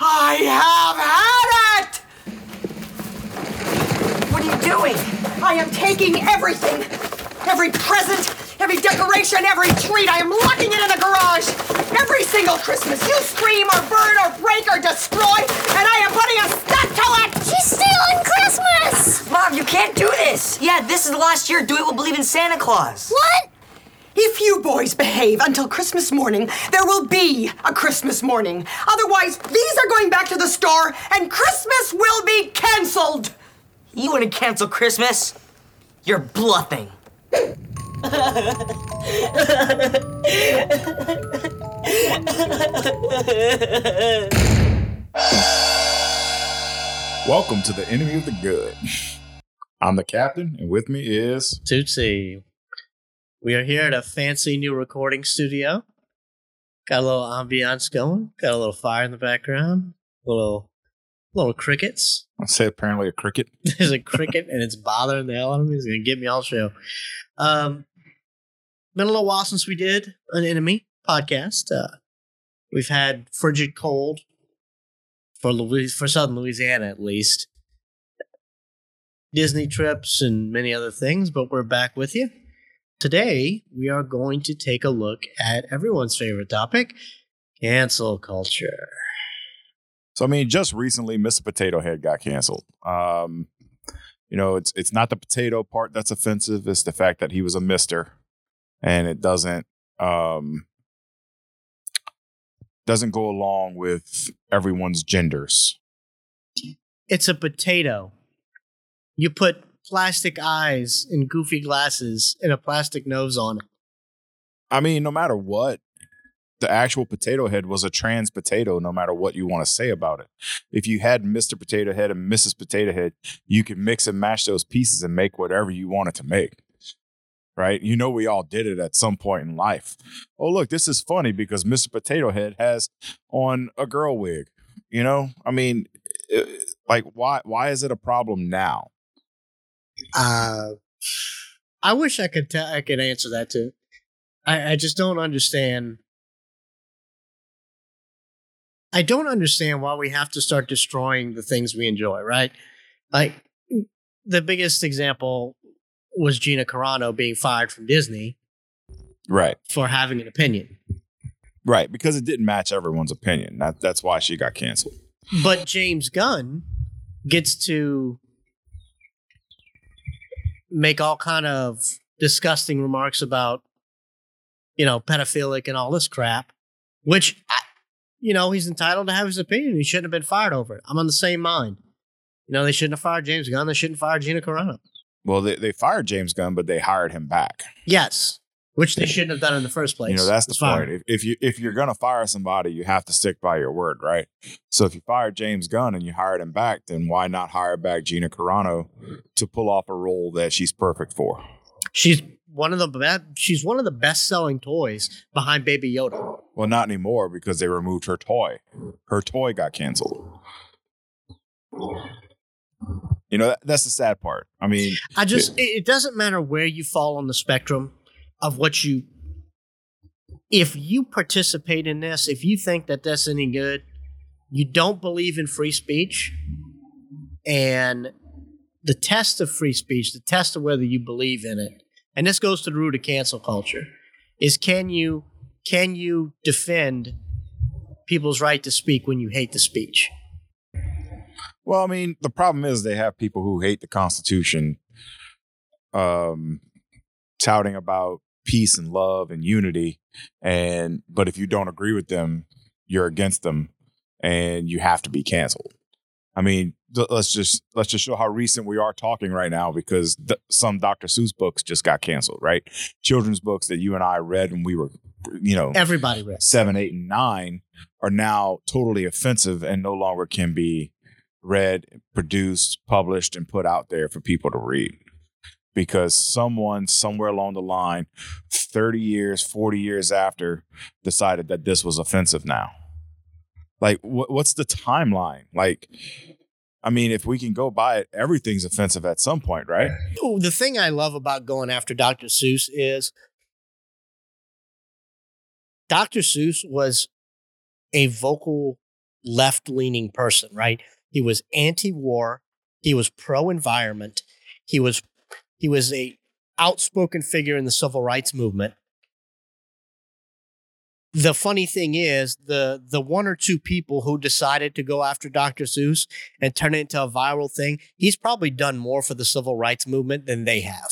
I have had it! What are you doing? I am taking everything! Every present, every decoration, every treat, I am locking it in the garage! Every single Christmas, you scream or burn or break or destroy, and I am putting a stop to it! She's stealing Christmas! Mom, you can't do this. Yeah, this is the last year Dewey will believe in Santa Claus. What? If you boys behave until Christmas morning, there will be a Christmas morning. Otherwise, these are going back to the store and Christmas will be canceled! You want to cancel Christmas? You're bluffing. Welcome to the enemy of the good. I'm the captain, and with me is Tootsie. We are here at a fancy new recording studio. Got a little ambiance going. Got a little fire in the background. Little, little crickets. I say apparently a cricket. There's a cricket and it's bothering the hell out of me. It's gonna get me all show. Um, been a little while since we did an enemy podcast. Uh, we've had frigid cold for Louis for Southern Louisiana at least. Disney trips and many other things, but we're back with you. Today, we are going to take a look at everyone's favorite topic cancel culture. So I mean, just recently, Mr. Potato Head got canceled. Um, you know, it's it's not the potato part that's offensive; it's the fact that he was a Mister, and it doesn't um doesn't go along with everyone's genders. It's a potato. You put plastic eyes and goofy glasses and a plastic nose on it. I mean, no matter what, the actual potato head was a trans potato, no matter what you want to say about it. If you had Mr. Potato Head and Mrs. Potato Head, you could mix and match those pieces and make whatever you wanted to make. Right? You know, we all did it at some point in life. Oh, look, this is funny because Mr. Potato Head has on a girl wig. You know, I mean, eh, like, why? Why is it a problem now? Uh, I wish I could tell. I could answer that too. I, I just don't understand. I don't understand why we have to start destroying the things we enjoy. Right? Like the biggest example was Gina Carano being fired from Disney Right. for having an opinion. Right. Because it didn't match everyone's opinion. That, that's why she got canceled. But James Gunn gets to make all kind of disgusting remarks about, you know, pedophilic and all this crap, which, I, you know, he's entitled to have his opinion. He shouldn't have been fired over it. I'm on the same mind. You know, they shouldn't have fired James Gunn. They shouldn't fire Gina Carano. Well, they, they fired James Gunn, but they hired him back. Yes, which they shouldn't have done in the first place. You know, that's the It's point. If, if you if you're gonna fire somebody, you have to stick by your word, right? So if you fired James Gunn and you hired him back, then why not hire back Gina Carano to pull off a role that she's perfect for? She's one of the best. She's one of the best-selling toys behind Baby Yoda. Well, not anymore because they removed her toy. Her toy got canceled. You know, that, that's the sad part. I mean, I just it, it doesn't matter where you fall on the spectrum of what you if you participate in this, if you think that that's any good, you don't believe in free speech and the test of free speech, the test of whether you believe in it, and this goes to the root of cancel culture, is can you can you defend people's right to speak when you hate the speech? Well, I mean, the problem is they have people who hate the Constitution, um, touting about peace and love and unity, and but if you don't agree with them, you're against them, and you have to be canceled. I mean, th- let's just let's just show how recent we are talking right now because th- some Dr. Seuss books just got canceled, right? Children's books that you and I read when we were, you know, Everybody read. seven, eight, and nine are now totally offensive and no longer can be read, produced, published, and put out there for people to read. Because someone somewhere along the line, 30 years, 40 years after, decided that this was offensive now. Like, wh- what's the timeline? Like, I mean, if we can go by it, everything's offensive at some point, right? The thing I love about going after Dr. Seuss is Dr. Seuss was a vocal left leaning person, right? He was anti war. He was pro environment. He was he was a outspoken figure in the civil rights movement. The funny thing is the the one or two people who decided to go after Dr. Seuss and turn it into a viral thing, he's probably done more for the civil rights movement than they have.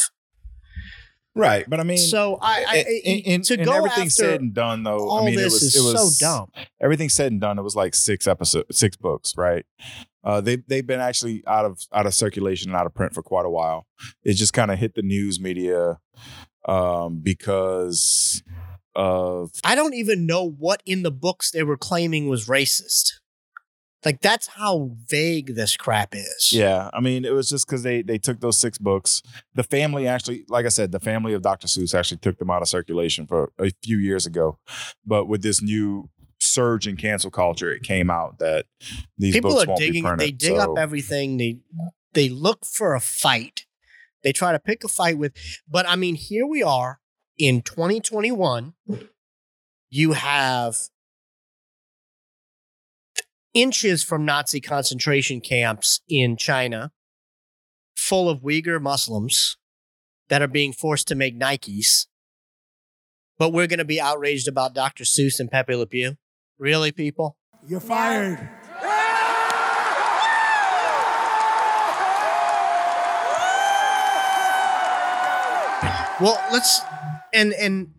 Right, but I mean, So I, I and- to go everything said and done though. I mean, it was is it was so dumb. Everything said and done, it was like six episodes, six books, right? Uh, they they've been actually out of out of circulation and out of print for quite a while. It just kind of hit the news media um, because of I don't even know what in the books they were claiming was racist. Like that's how vague this crap is. Yeah, I mean, it was just because they they took those six books. The family actually, like I said, the family of Dr. Seuss actually took them out of circulation for a few years ago. But with this new surge in cancel culture, it came out that these People are digging printed. they dig so- up everything. They they look for a fight. They try to pick a fight with but I mean, here we are in 2021. You have inches from Nazi concentration camps in China, full of Uyghur Muslims that are being forced to make Nikes. But we're going to be outraged about Dr. Seuss and Pepe Le Pew. Really, people? You're fired. Well, let's and and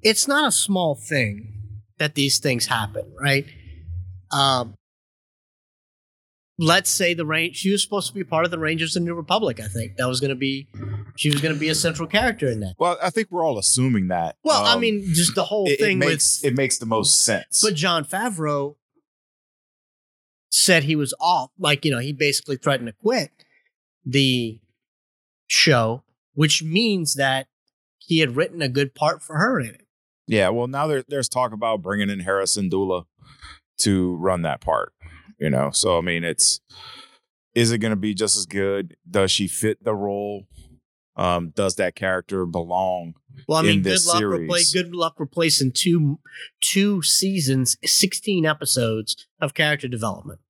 it's not a small thing that these things happen, right? Um, let's say the range. She was supposed to be part of the Rangers of the New Republic. I think that was going to be. She was going to be a central character in that. Well, I think we're all assuming that. Well, I Um, mean, just the whole it, it thing makes with. it makes the most sense. But Jon Favreau said he was off. Like, you know, he basically threatened to quit the show, which means that he had written a good part for her in it. yeah, well, now there, there's talk about bringing in Harrison Dula to run that part. You know, so I mean, it's is it going to be just as good? Does she fit the role? Um, does that character belong? Well, I In mean, good luck, replace, good luck replacing two two seasons, sixteen episodes of character development.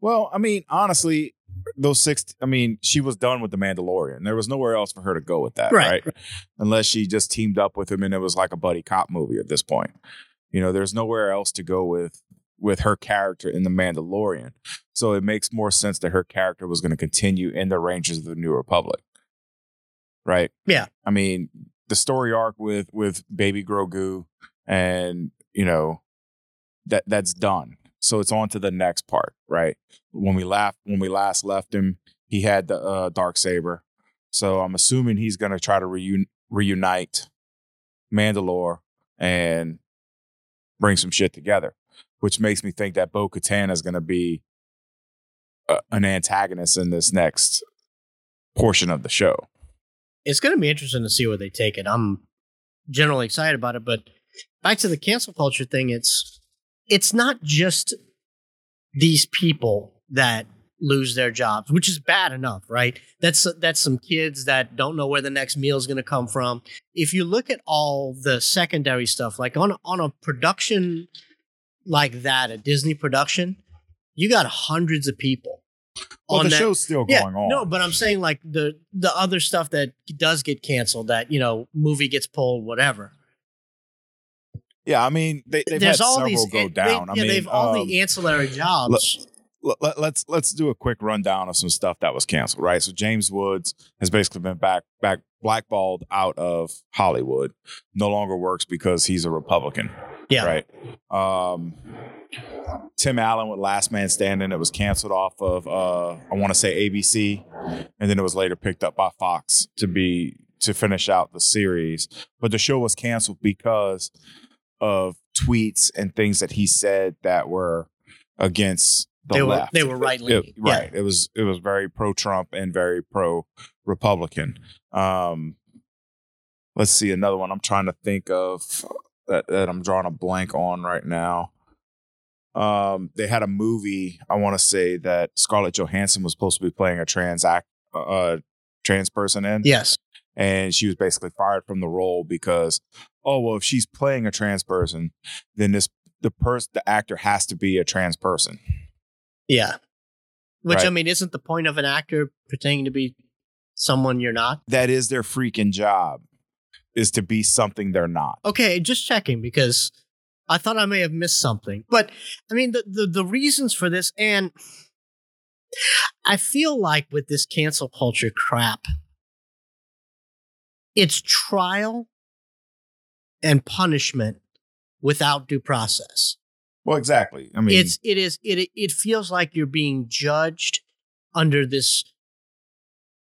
Well, I mean, honestly, those six. I mean, she was done with the Mandalorian. There was nowhere else for her to go with that, Right. right? Unless she just teamed up with him and it was like a buddy cop movie at this point. You know, there's nowhere else to go with with her character in the Mandalorian. So it makes more sense that her character was going to continue in the Rangers of the New Republic, right? Yeah. I mean, the story arc with with Baby Grogu, and you know, that that's done. So it's on to the next part, right? When we laugh, when we last left him, he had the uh, dark saber. So I'm assuming he's going to try to reun- reunite Mandalore and bring some shit together, which makes me think that Bo Katan is going to be a, an antagonist in this next portion of the show. It's going to be interesting to see where they take it. I'm generally excited about it, but back to the cancel culture thing, it's it's not just these people that lose their jobs, which is bad enough, right? That's that's some kids that don't know where the next meal is going to come from. If you look at all the secondary stuff, like on on a production like that, a Disney production, you got hundreds of people. The that- show's still yeah, going on. No, but I'm saying like the the other stuff that does get canceled, that you know, movie gets pulled, whatever. yeah, I mean, they, they've There's had all several these go they- down. I yeah, mean, they've all um, the ancillary jobs. let, let, let's let's do a quick rundown of some stuff that was canceled, right? So James Woods has basically been back back blackballed out of Hollywood. No longer works because he's a Republican, yeah, right? Um, Tim Allen with Last Man Standing. It was canceled off of uh, I want to say ABC, and then it was later picked up by Fox to be to finish out the series. But the show was canceled because of tweets and things that he said that were against the they were left. they were right leaning. right. It was it was very pro Trump and very pro Republican. Um, let's see another one. I'm trying to think of that, that I'm drawing a blank on right now. Um, they had a movie. I want to say that Scarlett Johansson was supposed to be playing a trans act, uh, trans person in, Yes, and she was basically fired from the role because, oh well, if she's playing a trans person, then this the person the actor has to be a trans person. Yeah. Which I mean, isn't the point of an actor pretending to be someone you're not? That is their freaking job, is to be something they're not. Okay, just checking because I thought I may have missed something. But I mean, the the, the reasons for this, and I feel like with this cancel culture crap, it's trial and punishment without due process. Well, exactly. I mean, it's it is it it feels like you're being judged under this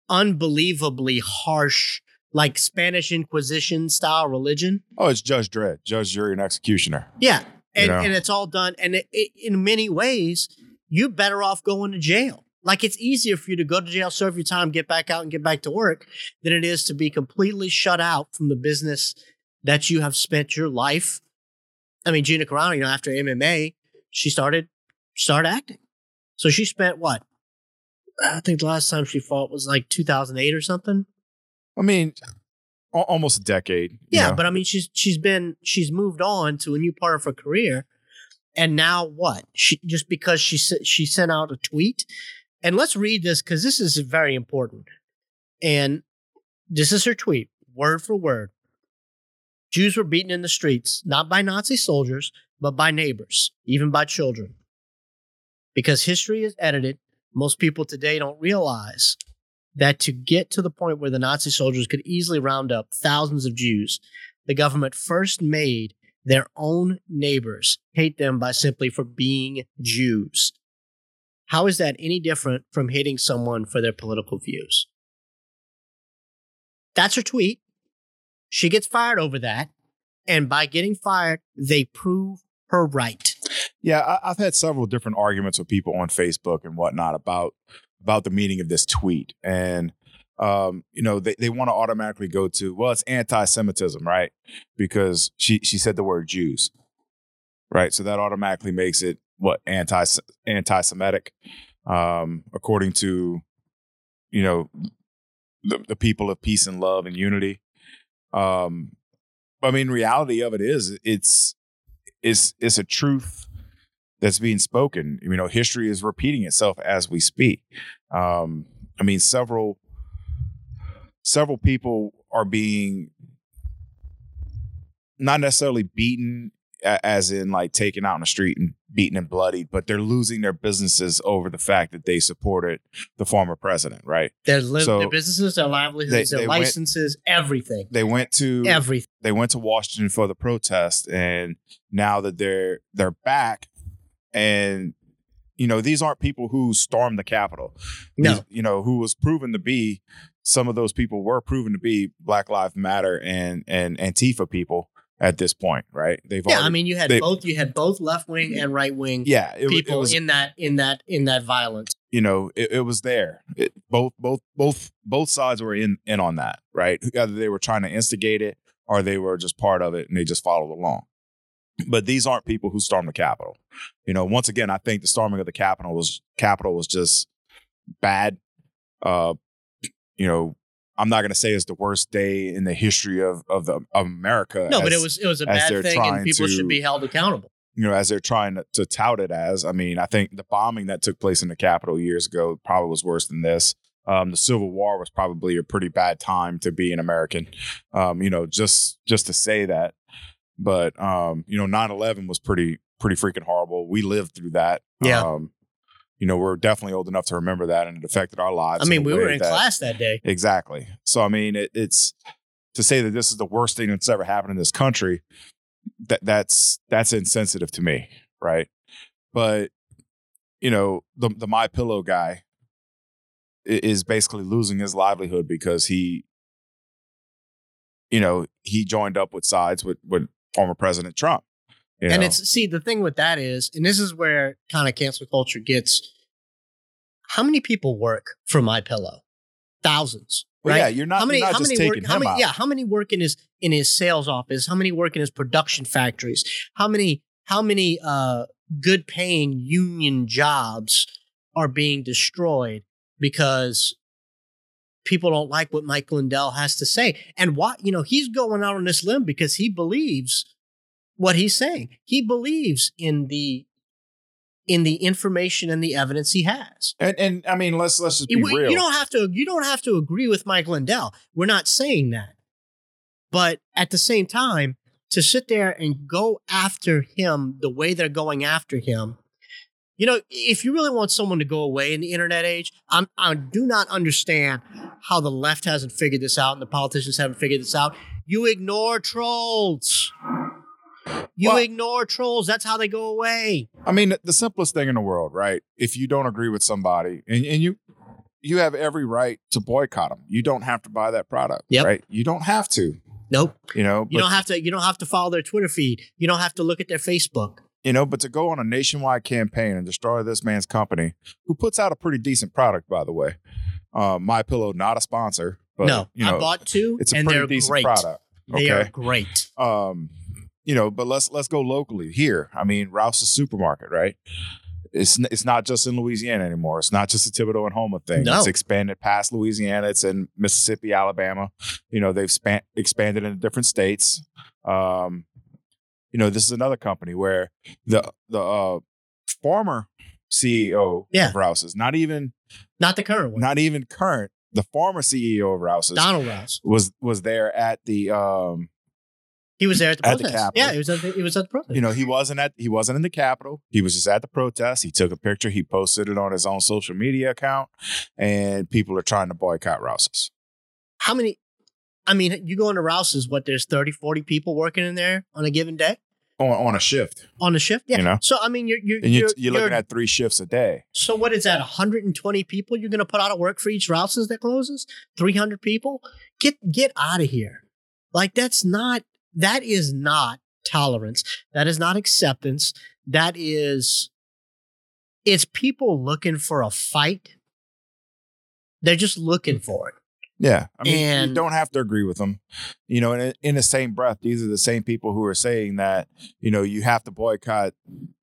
unbelievably harsh like Spanish Inquisition style religion. oh, it's Judge Dredd, Judge, Jury, and Executioner. Yeah. And, know? and it's all done. And it, it, in many ways, you're better off going to jail. Like it's easier for you to go to jail, serve your time, get back out and get back to work than it is to be completely shut out from the business that you have spent your life. I mean, Gina Carano, you know, after MMA, she started, started acting. So she spent what? I think the last time she fought was like 2008 or something. I mean, al- almost a decade. Yeah, know? but I mean, she's she's been she's moved on to a new part of her career, and now what? She just because she she sent out a tweet, and let's read this because this is very important. And this is her tweet, word for word. Jews were beaten in the streets, not by Nazi soldiers, but by neighbors, even by children. Because history is edited, most people today don't realize that to get to the point where the Nazi soldiers could easily round up thousands of Jews, the government first made their own neighbors hate them by simply for being Jews. How is that any different from hating someone for their political views? That's her tweet. She gets fired over that. And by getting fired, they prove her right. Yeah, I, I've had several different arguments with people on Facebook and whatnot about about the meaning of this tweet, and um, you know, they, they want to automatically go to well, it's anti-Semitism, right? Because she she said the word Jews, right? So that automatically makes it what anti anti-Semitic, um, according to you know the, the people of peace and love and unity. Um, I mean, reality of it is it's it's it's a truth that's being spoken. You know, history is repeating itself as we speak. Um, I mean, several several people are being not necessarily beaten as in like taken out in the street and beaten and bloodied, but they're losing their businesses over the fact that they supported the former president, right? Their, li- So, their businesses, their livelihoods, they- their they went- licenses, everything. They went to Everything. they went to Washington for the protest, and now that they're they're back, and you know these aren't people who stormed the Capitol. No. These- you know who was proven to be some of those people were proven to be Black Lives Matter and and Antifa people at this point, right? They've Yeah, I mean, you had they- both. You had both left wing and right wing yeah, it, wa- it people was in that in that in that violence. you know it, it was there. It, both both both both sides were in in on that, right? Either they were trying to instigate it or they were just part of it and they just followed along. But these aren't people who stormed the Capitol. You know, once again, I think the storming of the Capitol was Capitol was just bad. Uh, you know, I'm not going to say it's the worst day in the history of of the of America. No, but it was it was a bad thing, and people should be held accountable. you know, as they're trying to, to tout it as. I mean, I think the bombing that took place in the Capitol years ago probably was worse than this. Um, the Civil War was probably a pretty bad time to be an American. Um, you know, just just to say that. But um, you know, 9-11 was pretty pretty freaking horrible. We lived through that. Yeah. Um, you know, we're definitely old enough to remember that, and it affected our lives. I mean, we were in that- class that day. Exactly. So I mean, it, it's to say that this is the worst thing that's ever happened in this country. That that's that's insensitive to me, right? But you know, the the my pillow guy is basically losing his livelihood because he, you know, he joined up with sides with with former President Trump. you And know? it's see the thing with that is, and this is where kind of cancel culture gets. How many people work for My Pillow? Thousands, Well, right? yeah, you're not, how many? not how many work? How many? out. Yeah, how many work in his in his sales office? How many work in his production factories? How many? How many uh, good paying union jobs are being destroyed because people don't like what Mike Lindell has to say? And why, you know, he's going out on this limb because he believes what he's saying. He believes in the in the information and the evidence he has. And and I mean, let's let's just be You, real. you don't have to you don't have to agree with Mike Lindell. We're not saying that. But at the same time, to sit there and go after him the way they're going after him, you know, if you really want someone to go away in the internet age, I'm, I do not understand how the left hasn't figured this out and the politicians haven't figured this out. You ignore trolls. You Well- ignore trolls. That's how they go away. I mean, the simplest thing in the world, right? If you don't agree with somebody, and, and you you have every right to boycott them. You don't have to buy that product, Yep. right? You don't have to, Nope. you know. You don't have to. You don't have to follow their Twitter feed. You don't have to look at their Facebook. You know, but to go on a nationwide campaign and destroy this man's company, who puts out a pretty decent product, by the way. Uh, My Pillow, not a sponsor, but no, you know, I bought two, it's a and pretty they're decent great. product. They are great. um you know but let's let's go locally here i mean rouse's supermarket right it's it's not just in louisiana anymore it's not just a thibodaux and houma thing No. it's expanded past louisiana it's in mississippi alabama you know they've span- expanded into different states um you know this is another company where the the uh former ceo Yeah. of rouse's not even Not the current one. not even current the former ceo of rouse's Donald Rouse. was was there at the um He was there at the At the protest. Capitol. yeah, he was at the, he was at the protest. you know he wasn't at he wasn't in the capitol he was just at the protest he took a picture he posted it on his own social media account and people are trying to boycott rouse's How many? I mean, you go into Rouse's, what, there's 30, 40 people working in there on a given day on, on a shift on a shift? Yeah. You know? So, I mean, you're, you're, and you, you're, you're looking at three shifts a day So, what is that, 120 people you're going to put out of work for each Rouse's that closes? 300 people? Get, get out of here. Like, that's not, that is not tolerance. That is not acceptance. That is, it's people looking for a fight. They're just looking hmm. for it. Yeah i mean you don't have to agree with them you know and in the same breath these are the same people who are saying that you know you have to boycott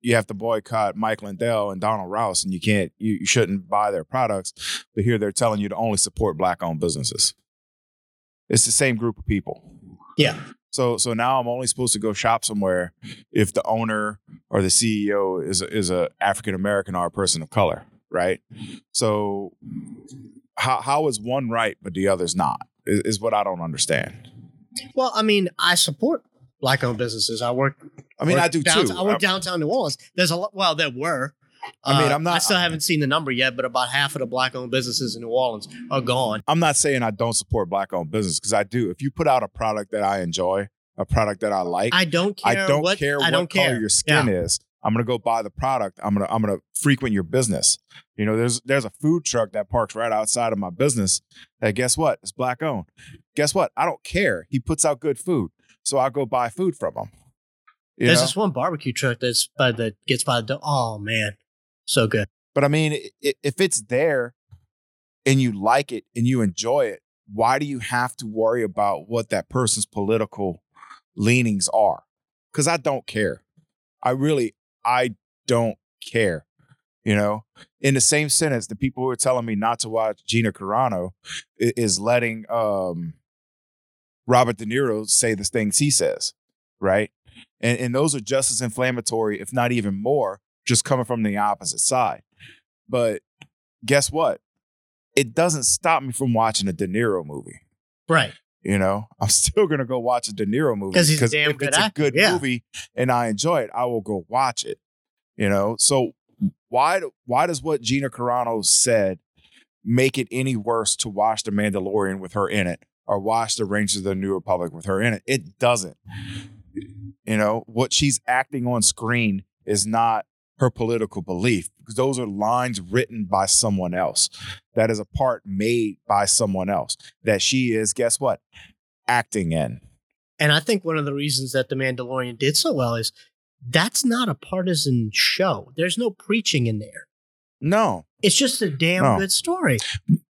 you have to boycott mike lindell and donald rouse and you can't you, you shouldn't buy their products but here they're telling you to only support black owned businesses it's the same group of people Yeah. So so now I'm only supposed to go shop somewhere if the owner or the CEO is a, is a African American or a person of color, right? So how how is one right but the other's not? Is, is what I don't understand. Well, I mean, I support black owned businesses. I work. I mean, work I do downtown, too. I work downtown New Orleans. There's a lot. Well, there were. I mean, Uh, I'm not- I still haven't seen the number yet, but about half of the black owned businesses in New Orleans are gone. I'm not saying I don't support black owned business because I do. If you put out a product that I enjoy, a product that I like, I don't care. I don't what, care I what don't color care. your skin Yeah. is. I'm gonna go buy the product. I'm gonna I'm gonna frequent your business. You know, there's there's a food truck that parks right outside of my business. That guess what? It's black owned. Guess what? I don't care. He puts out good food, so I'll go buy food from him. You There's know? this one barbecue truck that's by the gets by the. Oh man, so good. But I mean, if it's there and you like it and you enjoy it, why do you have to worry about what that person's political leanings are? Because I don't care. I really, I don't care. You know, in the same sentence, the people who are telling me not to watch Gina Carano is letting um, Robert De Niro say the things he says, right? And and those are just as inflammatory, if not even more, just coming from the opposite side. But guess what? It doesn't stop me from watching a De Niro movie. Right. You know, I'm still gonna go watch a De Niro movie 'Cause he's a damn if good it's actor, a good yeah. movie and I enjoy it, I will go watch it. You know, so why why does what Gina Carano said make it any worse to watch The Mandalorian with her in it or watch The Rangers of the New Republic with her in it? It doesn't. You know, what she's acting on screen is not her political belief because those are lines written by someone else. That is a part made by someone else that she is, guess what? Acting in. And I think one of the reasons that The Mandalorian did so well is that's not a partisan show. There's no preaching in there. No. It's just a damn No. good story.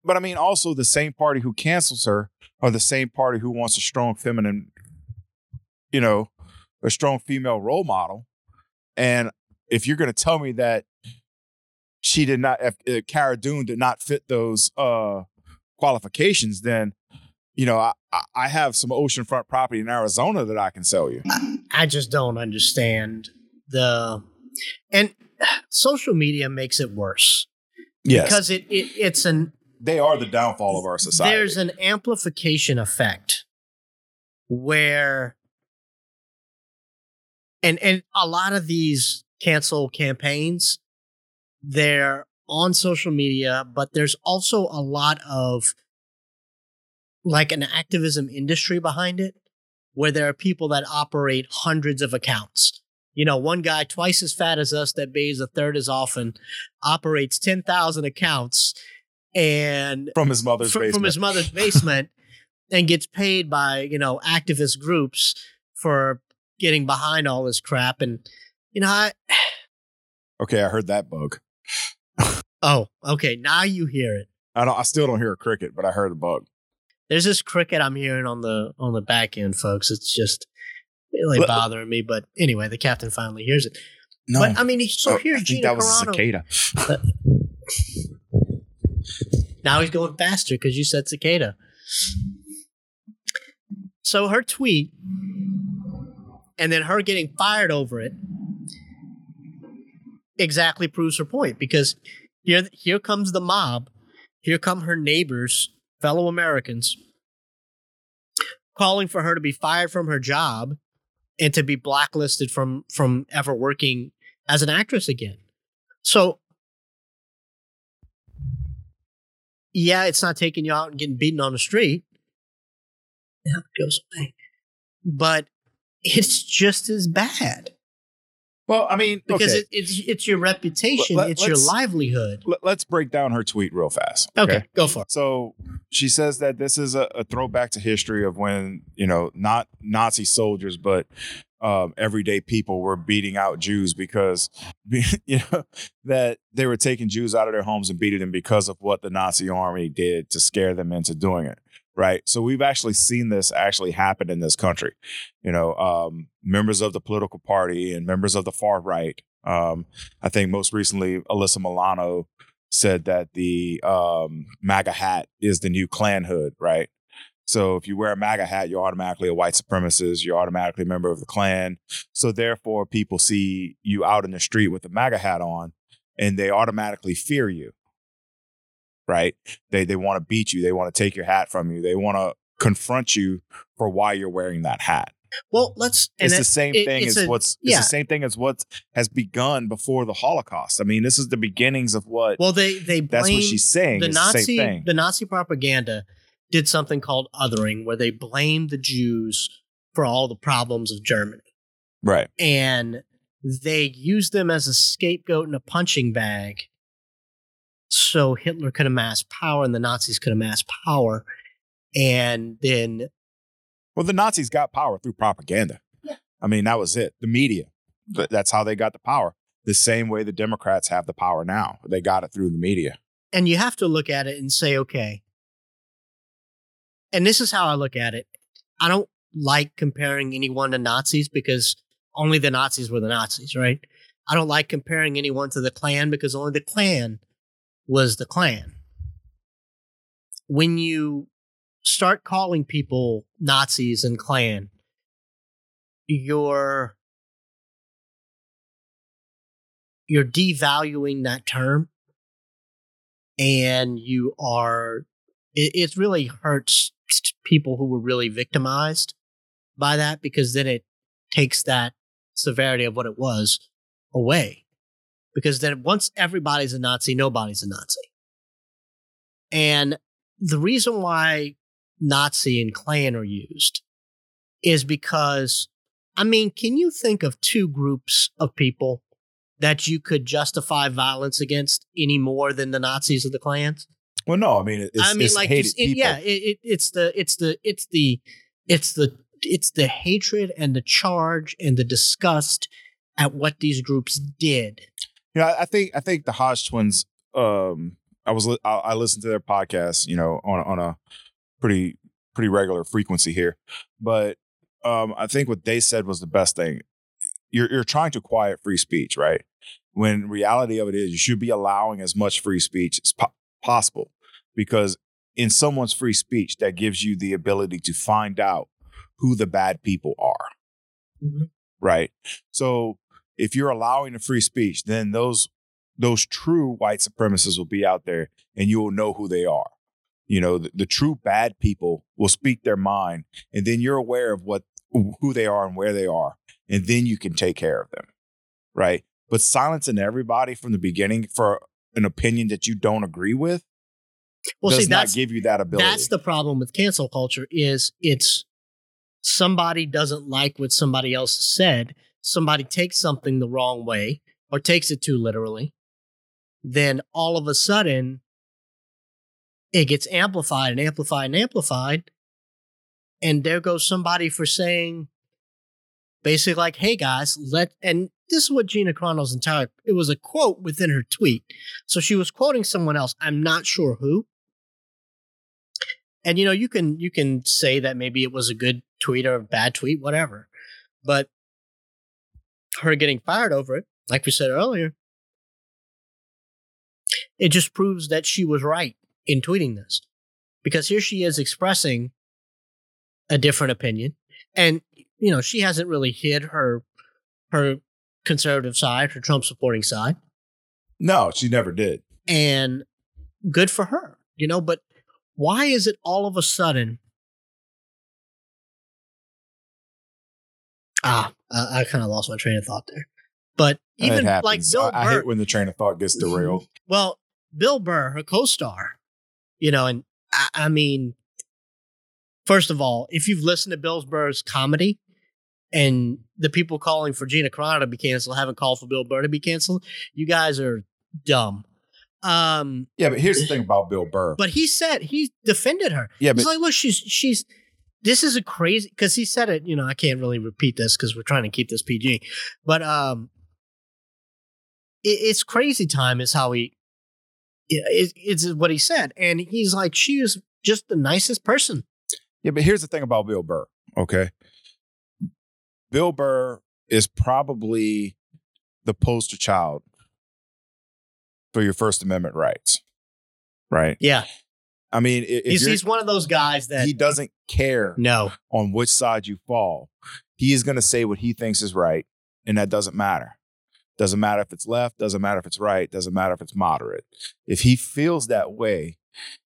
But I mean, also the same party who cancels her are the same party who wants a strong feminine, you know, a strong female role model. And if you're going to tell me that she did not, if uh, Cara Dune did not fit those uh, qualifications, then, you know, I, I- I have some oceanfront property in Arizona that I can sell you. I just don't understand the and social media makes it worse Yes, because it, it it's an they are the downfall of our society. there's an amplification effect where and and a lot of these cancel campaigns they're on social media but there's also a lot of like an activism industry behind it where there are people that operate hundreds of accounts you know one guy twice as fat as us that bathes a third as often operates 10,000 accounts and from his mother's fr- basement. from his mother's basement and gets paid by you know activist groups for getting behind all this crap and you know I okay, I heard that bug. oh okay now you hear it I don't. I still don't hear a cricket, but I heard a bug. there's this cricket I'm hearing on the on the back end folks it's just really But- uh, bothering me but anyway the captain finally hears it No, but I mean he- so Oh, here's I Gina that was a Carano cicada. Now he's going faster because you said cicada. So her tweet, and then her getting fired over it, exactly proves her point because here, here comes the mob, here come her neighbors, fellow Americans, calling for her to be fired from her job and to be blacklisted from from ever working as an actress again. So yeah, it's not taking you out and getting beaten on the street. Yeah, it goes away. But it's just as bad Well, I mean, because okay. it, it's it's your reputation, Let- it's your livelihood. Let- let's break down her tweet real fast. Okay, go for it. So she says that this is a, a throwback to history of when you know not Nazi soldiers, but um, everyday people were beating out Jews because you know that they were taking Jews out of their homes and beating them because of what the Nazi army did to scare them into doing it. Right. So we've actually seen this actually happen in this country. You know, um, members of the political party and members of the far right. Um, I think most recently Alyssa Milano said that the um, MAGA hat is the new Klan hood, right? So if you wear a MAGA hat, you're automatically a white supremacist. You're automatically a member of the Klan. So therefore, people see you out in the street with a MAGA hat on, and they automatically fear you, right? They they want to beat you. They want to take your hat from you. They want to confront you for why you're wearing that hat. Well, let's. It's the same it- thing it's as a- what's it's the same thing as what has begun before the Holocaust. I mean, this is the beginnings of what Well, they they blame that's what she's saying. the the Nazi same thing. the Nazi propaganda did something called othering, where they blamed the Jews for all the problems of Germany, right. and they used them as a scapegoat and a punching bag, so Hitler could amass power and the Nazis could amass power, and then Well, the Nazis got power through propaganda. Yeah. I mean, that was it. The media. Th- That's how they got the power. The same way the Democrats have the power now. They got it through the media. and you have to look at it and say, okay. And this is how I look at it. I don't like comparing anyone to Nazis because only the Nazis were the Nazis, right? I don't like comparing anyone to the Klan because only the Klan was the Klan. When you start calling people Nazis and Klan, you're you're devaluing that term and you are it, it really hurts people who were really victimized by that because then it takes that severity of what it was away because then once everybody's a nazi nobody's a nazi and the reason why nazi and klan are used is because i mean can you think of two groups of people that you could justify violence against any more than the nazis or the klans Well, no, I mean, it's, I mean, it's like, hated just, it, people. yeah, it, it's the, it's the, it's the, it's the, it's the hatred and the charge and the disgust at what these groups did. You know, I think I think the Hodge twins. Um, I was li- I, I listened to their podcast. You know, on a- on a pretty pretty regular frequency here, but um, I think what they said was the best thing. You're you're trying to quiet free speech, right? When reality of it is, you should be allowing as much free speech as po- possible, because in someone's free speech, that gives you the ability to find out who the bad people are. Mhm. right? So if you're allowing the free speech, then those those true white supremacists will be out there and you will know who they are. You know, the, the true bad people will speak their mind and then you're aware of what who they are and where they are and then you can take care of them. Right? But silencing everybody from the beginning for an opinion that you don't agree with Well, does see, not give you that ability. that's the problem with cancel culture is it's somebody doesn't like what somebody else said. Somebody takes something the wrong way or takes it too literally. Then all of a sudden, it gets amplified and amplified and amplified. And there goes somebody for saying, basically, like, hey guys, let, and this is what Gina Carano's entire, it was a quote within her tweet. So she was quoting someone else. I'm not sure who. And you know, you can you can say that maybe it was a good tweet or a bad tweet, whatever. But her getting fired over it, like we said earlier, it just proves that she was right in tweeting this. Because here she is expressing a different opinion. And, you know, she hasn't really hid her her conservative side, her Trump supporting side. no, she never did. And good for her, you know, but why is it all of a sudden ah i, I kind of lost my train of thought there but even like bill I, I hate when the train of thought gets derailed. well bill burr her co-star you know and I, I mean first of all if you've listened to bill burr's comedy and the people calling for gina carano to be canceled haven't called for bill burr to be canceled you guys are dumb um Yeah, but here's the thing about Bill Burr. but he said he defended her. yeah, He's but like, look, she's she's. This is a crazy because he said it. You know, I can't really repeat this because we're trying to keep this PG. But um, it, it's crazy time is how he. It, it's what he said, and he's like, she is just the nicest person. yeah, but here's the thing about Bill Burr. Okay, Bill Burr is probably the poster child for your First Amendment rights, right? Yeah, I mean, he's he's one of those guys that he doesn't care no, on which side you fall. He is going to say what he thinks is right, and that doesn't matter. Doesn't matter if it's left, doesn't matter if it's right, doesn't matter if it's moderate. If he feels that way,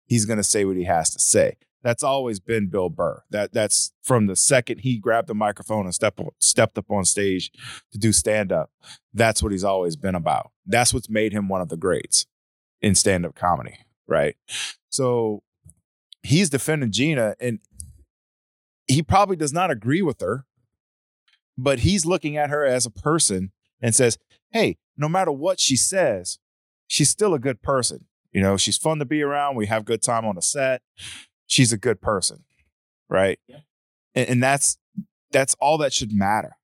he's going to say what he has to say. That's always been Bill Burr. That that's from the second he grabbed the microphone and stepped stepped up on stage to do stand up. That's what he's always been about. That's what's made him one of the greats in stand up comedy, right? So he's defending Gina and he probably does not agree with her, but he's looking at her as a person and says, Hey, no matter what she says, she's still a good person. You know, she's fun to be around. We have good time on the set. She's a good person. Right. Yeah. And, and that's that's all that should matter.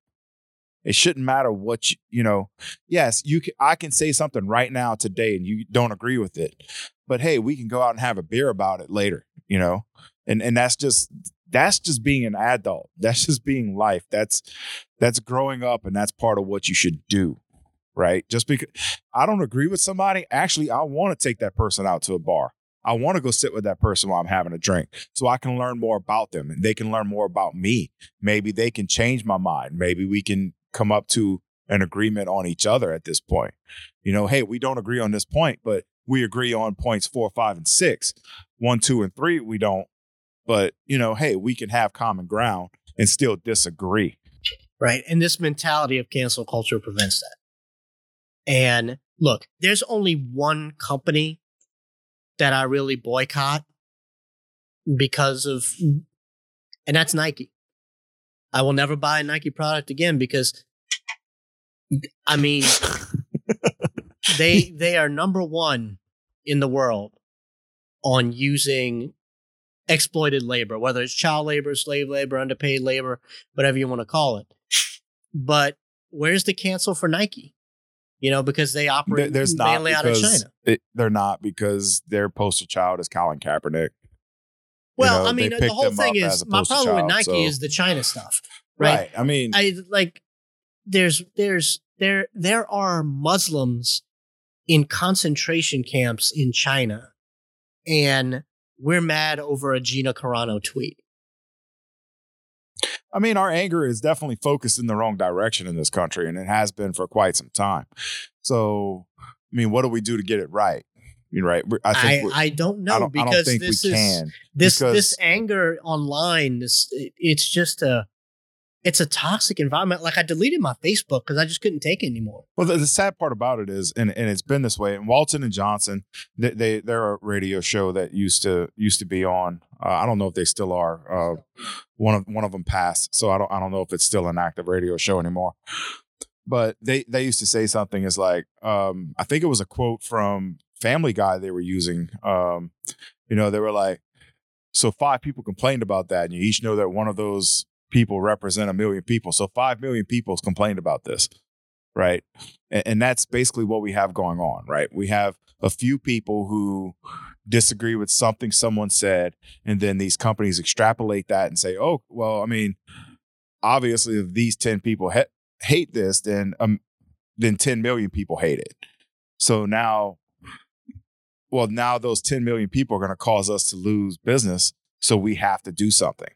It shouldn't matter what you, you know. Yes, you can, I can say something right now today and you don't agree with it. But hey, we can go out and have a beer about it later, you know? And and that's just that's just being an adult. That's just being life. That's that's growing up and that's part of what you should do. Right? Just because I don't agree with somebody, actually I want to take that person out to a bar. I want to go sit with that person while I'm having a drink so I can learn more about them and they can learn more about me. Maybe they can change my mind. Maybe we can come up to an agreement on each other at this point. You know, hey, we don't agree on this point, but we agree on points four, five, and six. One, two, and three, we don't. But, you know, hey, we can have common ground and still disagree. right? And this mentality of cancel culture prevents that. And look, there's only one company that I really boycott because of, and that's Nike. I will never buy a Nike product again because, I mean, they they are number one in the world on using exploited labor, whether it's child labor, slave labor, underpaid labor, whatever you want to call it. But where's the cancel for Nike? You know, because they There- operate There's not mainly out of China. it- they're not because their poster child is Colin Kaepernick. Well, know, I mean, the whole thing is my problem with Nike so- is the China stuff, right? I mean, I like there's there's there there are Muslims in concentration camps in China, and we're mad over a Gina Carano tweet. I mean, our anger is definitely focused in the wrong direction in this country, and it has been for quite some time. So, I mean, what do we do to get it right? You know, right? I I, think we're- I, don't know I don't, I because don't think we this is can. this this anger online. This it- it's just a it's a toxic environment. Like I deleted my Facebook because I just couldn't take it anymore. Well, the, the sad part about it is, and, and it's been this way. And Walton and Johnson, they, they they're a radio show that used to used to be on. Uh, I don't know if they still are. Uh, one of one of them passed, so I don't I don't know if it's still an active radio show anymore. But they they used to say something is like, um, I think it was a quote from Family Guy they were using. Um, you know, they were like, so five people complained about that, and you each know that one of those people represent a million people. So five million people complained about this right? And, and that's basically what we have going on, right? We have a few people who disagree with something someone said, and then these companies extrapolate that and say, "Oh, well, I mean, obviously, if these ten people ha- hate this, then um, then ten million people hate it." So now, well, now those ten million people are going to cause us to lose business, so we have to do something.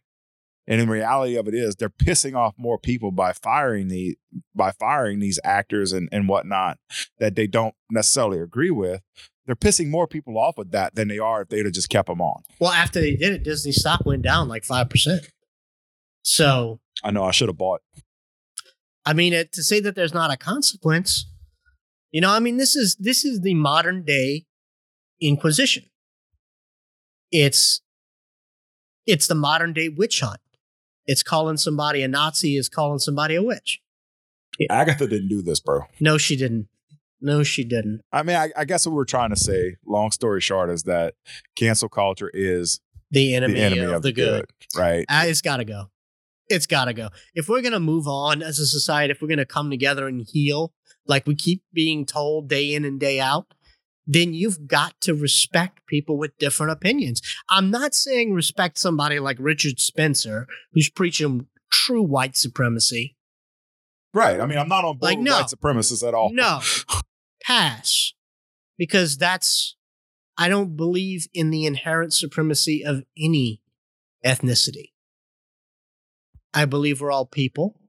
And in reality of it is, they're pissing off more people by firing the by firing these actors and, and whatnot that they don't necessarily agree with. They're pissing more people off with that than they are if they'd have just kept them on. Well, after they did it, Disney stock went down like five percent. So I know I should have bought. I mean, it, to say that there's not a consequence, you know, I mean, this is this is the modern day Inquisition. It's it's the modern day witch hunt. It's calling somebody a Nazi is calling somebody a witch. Agatha didn't do this, bro. No, she didn't. No, she didn't. I mean, I, I guess what we're trying to say, long story short, is that cancel culture is The enemy, the enemy of, the good. right? Uh, it's got to go. It's got to go. If we're going to move on as a society, if we're going to come together and heal, like we keep being told day in and day out, then you've got to respect people with different opinions. I'm not saying respect somebody like Richard Spencer, who's preaching true white supremacy. Right. I mean, I'm not on board Like, with no. white supremacists at all. No, pass. Because that's, I don't believe in the inherent supremacy of any ethnicity. I believe we're all people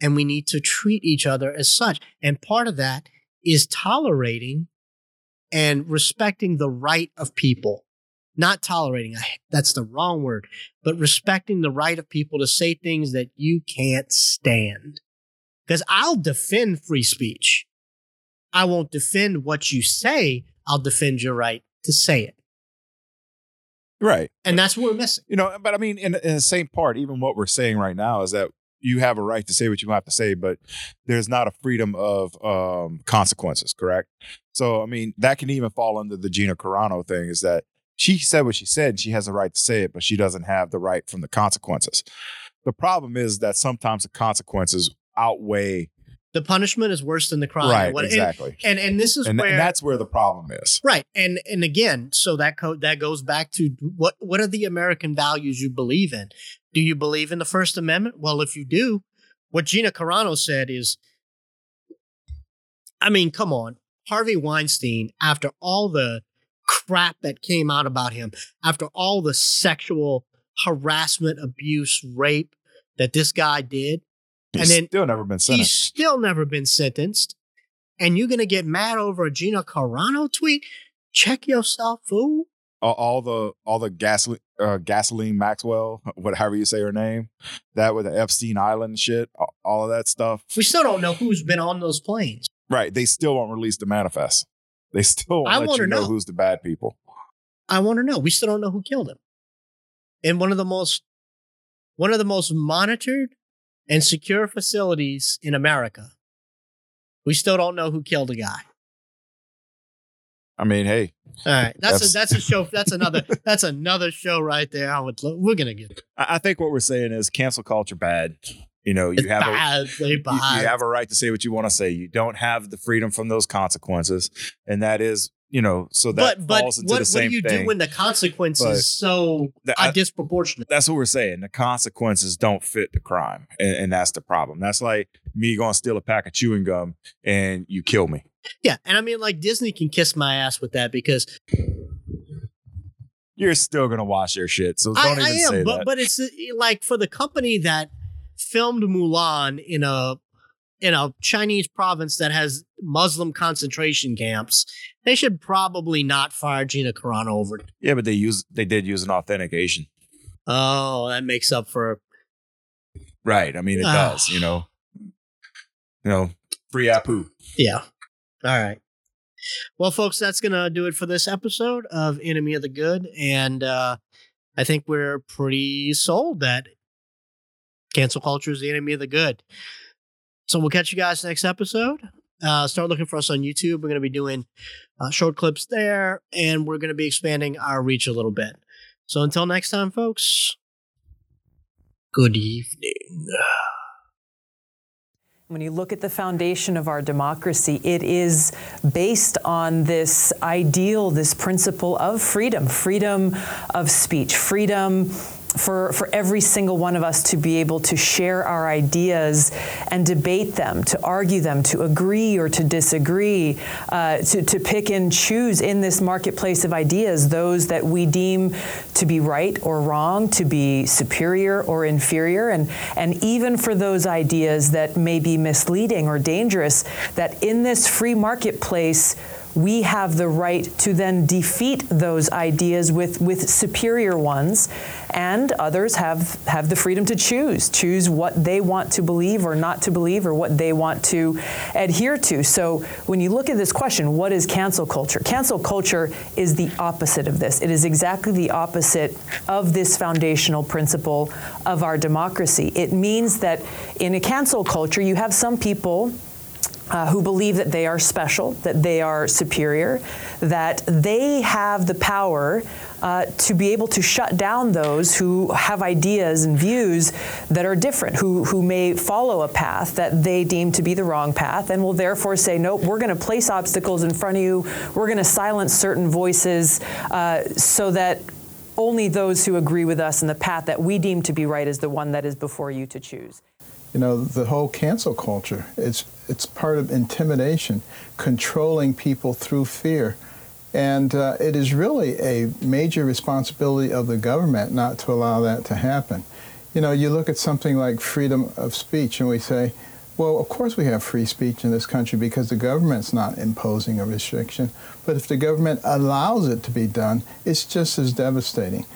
and we need to treat each other as such. And part of that is tolerating and respecting the right of people. Not tolerating, that's the wrong word, but respecting the right of people to say things that you can't stand. Because I'll defend free speech. I won't defend what you say. I'll defend your right to say it. Right. And that's what we're missing. You know, but I mean, in, in the same part, even what we're saying right now is that you have a right to say what you have to say, but there's not a freedom of um, consequences, correct? So, I mean, that can even fall under the Gina Carano thing is that she said what she said. She has the right to say it, but she doesn't have the right from the consequences. The problem is that sometimes the consequences outweigh. The punishment is worse than the crime. right, What- and- exactly. And, and this is And, where and that's where the problem is. Right. And and again, so that co- that goes back to what what are the American values you believe in? Do you believe in the First Amendment? Well, if you do, what Gina Carano said is I mean, come on. Harvey Weinstein, after all the crap that came out about him, after all the sexual harassment, abuse, rape that this guy did, He's And then still never been he's sentenced. still never been sentenced. And you're gonna get mad over a Gina Carano tweet? Check yourself, fool. all, all the all the gasoline uh, gasoline Maxwell, whatever you say her name, that with the Epstein Island shit, all of that stuff. We still don't know who's been on those planes. Right? They still won't release the manifest. They still won't I let you know, know. who's the bad people. I want to know. We still don't know who killed him. In one of the most one of the most monitored and secure facilities in America. We still don't know who killed a guy. I mean, hey, All right, that's That's- a, that's a show. That's another that's another show right there. I would we're gonna get I, I think what we're saying is cancel culture bad. You know, you it's have a bad. They you, you have a right to say what you want to say. You don't have the freedom from those consequences, and that is, you know, so that but but falls into what, the what do you thing. do when the consequences But so the- uh, I- disproportionate? that's what we're saying. The consequences don't fit the crime, and, and that's the problem. That's like me going to steal a pack of chewing gum and you kill me. Yeah, and I mean, like Disney can kiss my ass with that because You're still gonna watch their shit, so don't I, even I am, say but that. but it's uh, like for the company that filmed Mulan in a in a Chinese province that has Muslim concentration camps, they should probably not fire Gina Carano over. it. Yeah, but they use they did use an authentication. Oh, that makes up for Right. I mean, it Ah. does. You know. You know, free Apu. Yeah. All right. Well, folks, that's going to do it for this episode of Enemy of the Good. And uh, I think we're pretty sold that cancel culture is the enemy of the good. So we'll catch you guys next episode. Uh, start looking for us on YouTube. We're going to be doing uh, short clips there, and we're going to be expanding our reach a little bit. So until next time, folks, good evening. When you look at the foundation of our democracy, it is based on this ideal, this principle of freedom freedom of speech, freedom for, for every single one of us to be able to share our ideas and debate them, to argue them, to agree or to disagree, uh, to, to pick and choose in this marketplace of ideas those that we deem to be right or wrong, to be superior or inferior, and, and even for those ideas that may be misleading or dangerous, that in this free marketplace, we have the right to then defeat those ideas with, with superior ones, and others have, have the freedom to choose, choose what they want to believe or not to believe, or what they want to adhere to. So when you look at this question, what is cancel culture? Cancel culture is the opposite of this. It is exactly the opposite of this foundational principle of our democracy. It means that in a cancel culture, you have some people uh, who believe that they are special, that they are superior, that they have the power uh, to be able to shut down those who have ideas and views that are different, who, who may follow a path that they deem to be the wrong path, and will therefore say, nope, we're going to place obstacles in front of you, we're going to silence certain voices uh, so that only those who agree with us in the path that we deem to be right is the one that is before you to choose. You know, the whole cancel culture, it's, it's part of intimidation, controlling people through fear. And uh, it is really a major responsibility of the government not to allow that to happen. You know, you look at something like freedom of speech and we say, well, of course we have free speech in this country because the government's not imposing a restriction. But if the government allows it to be done, it's just as devastating.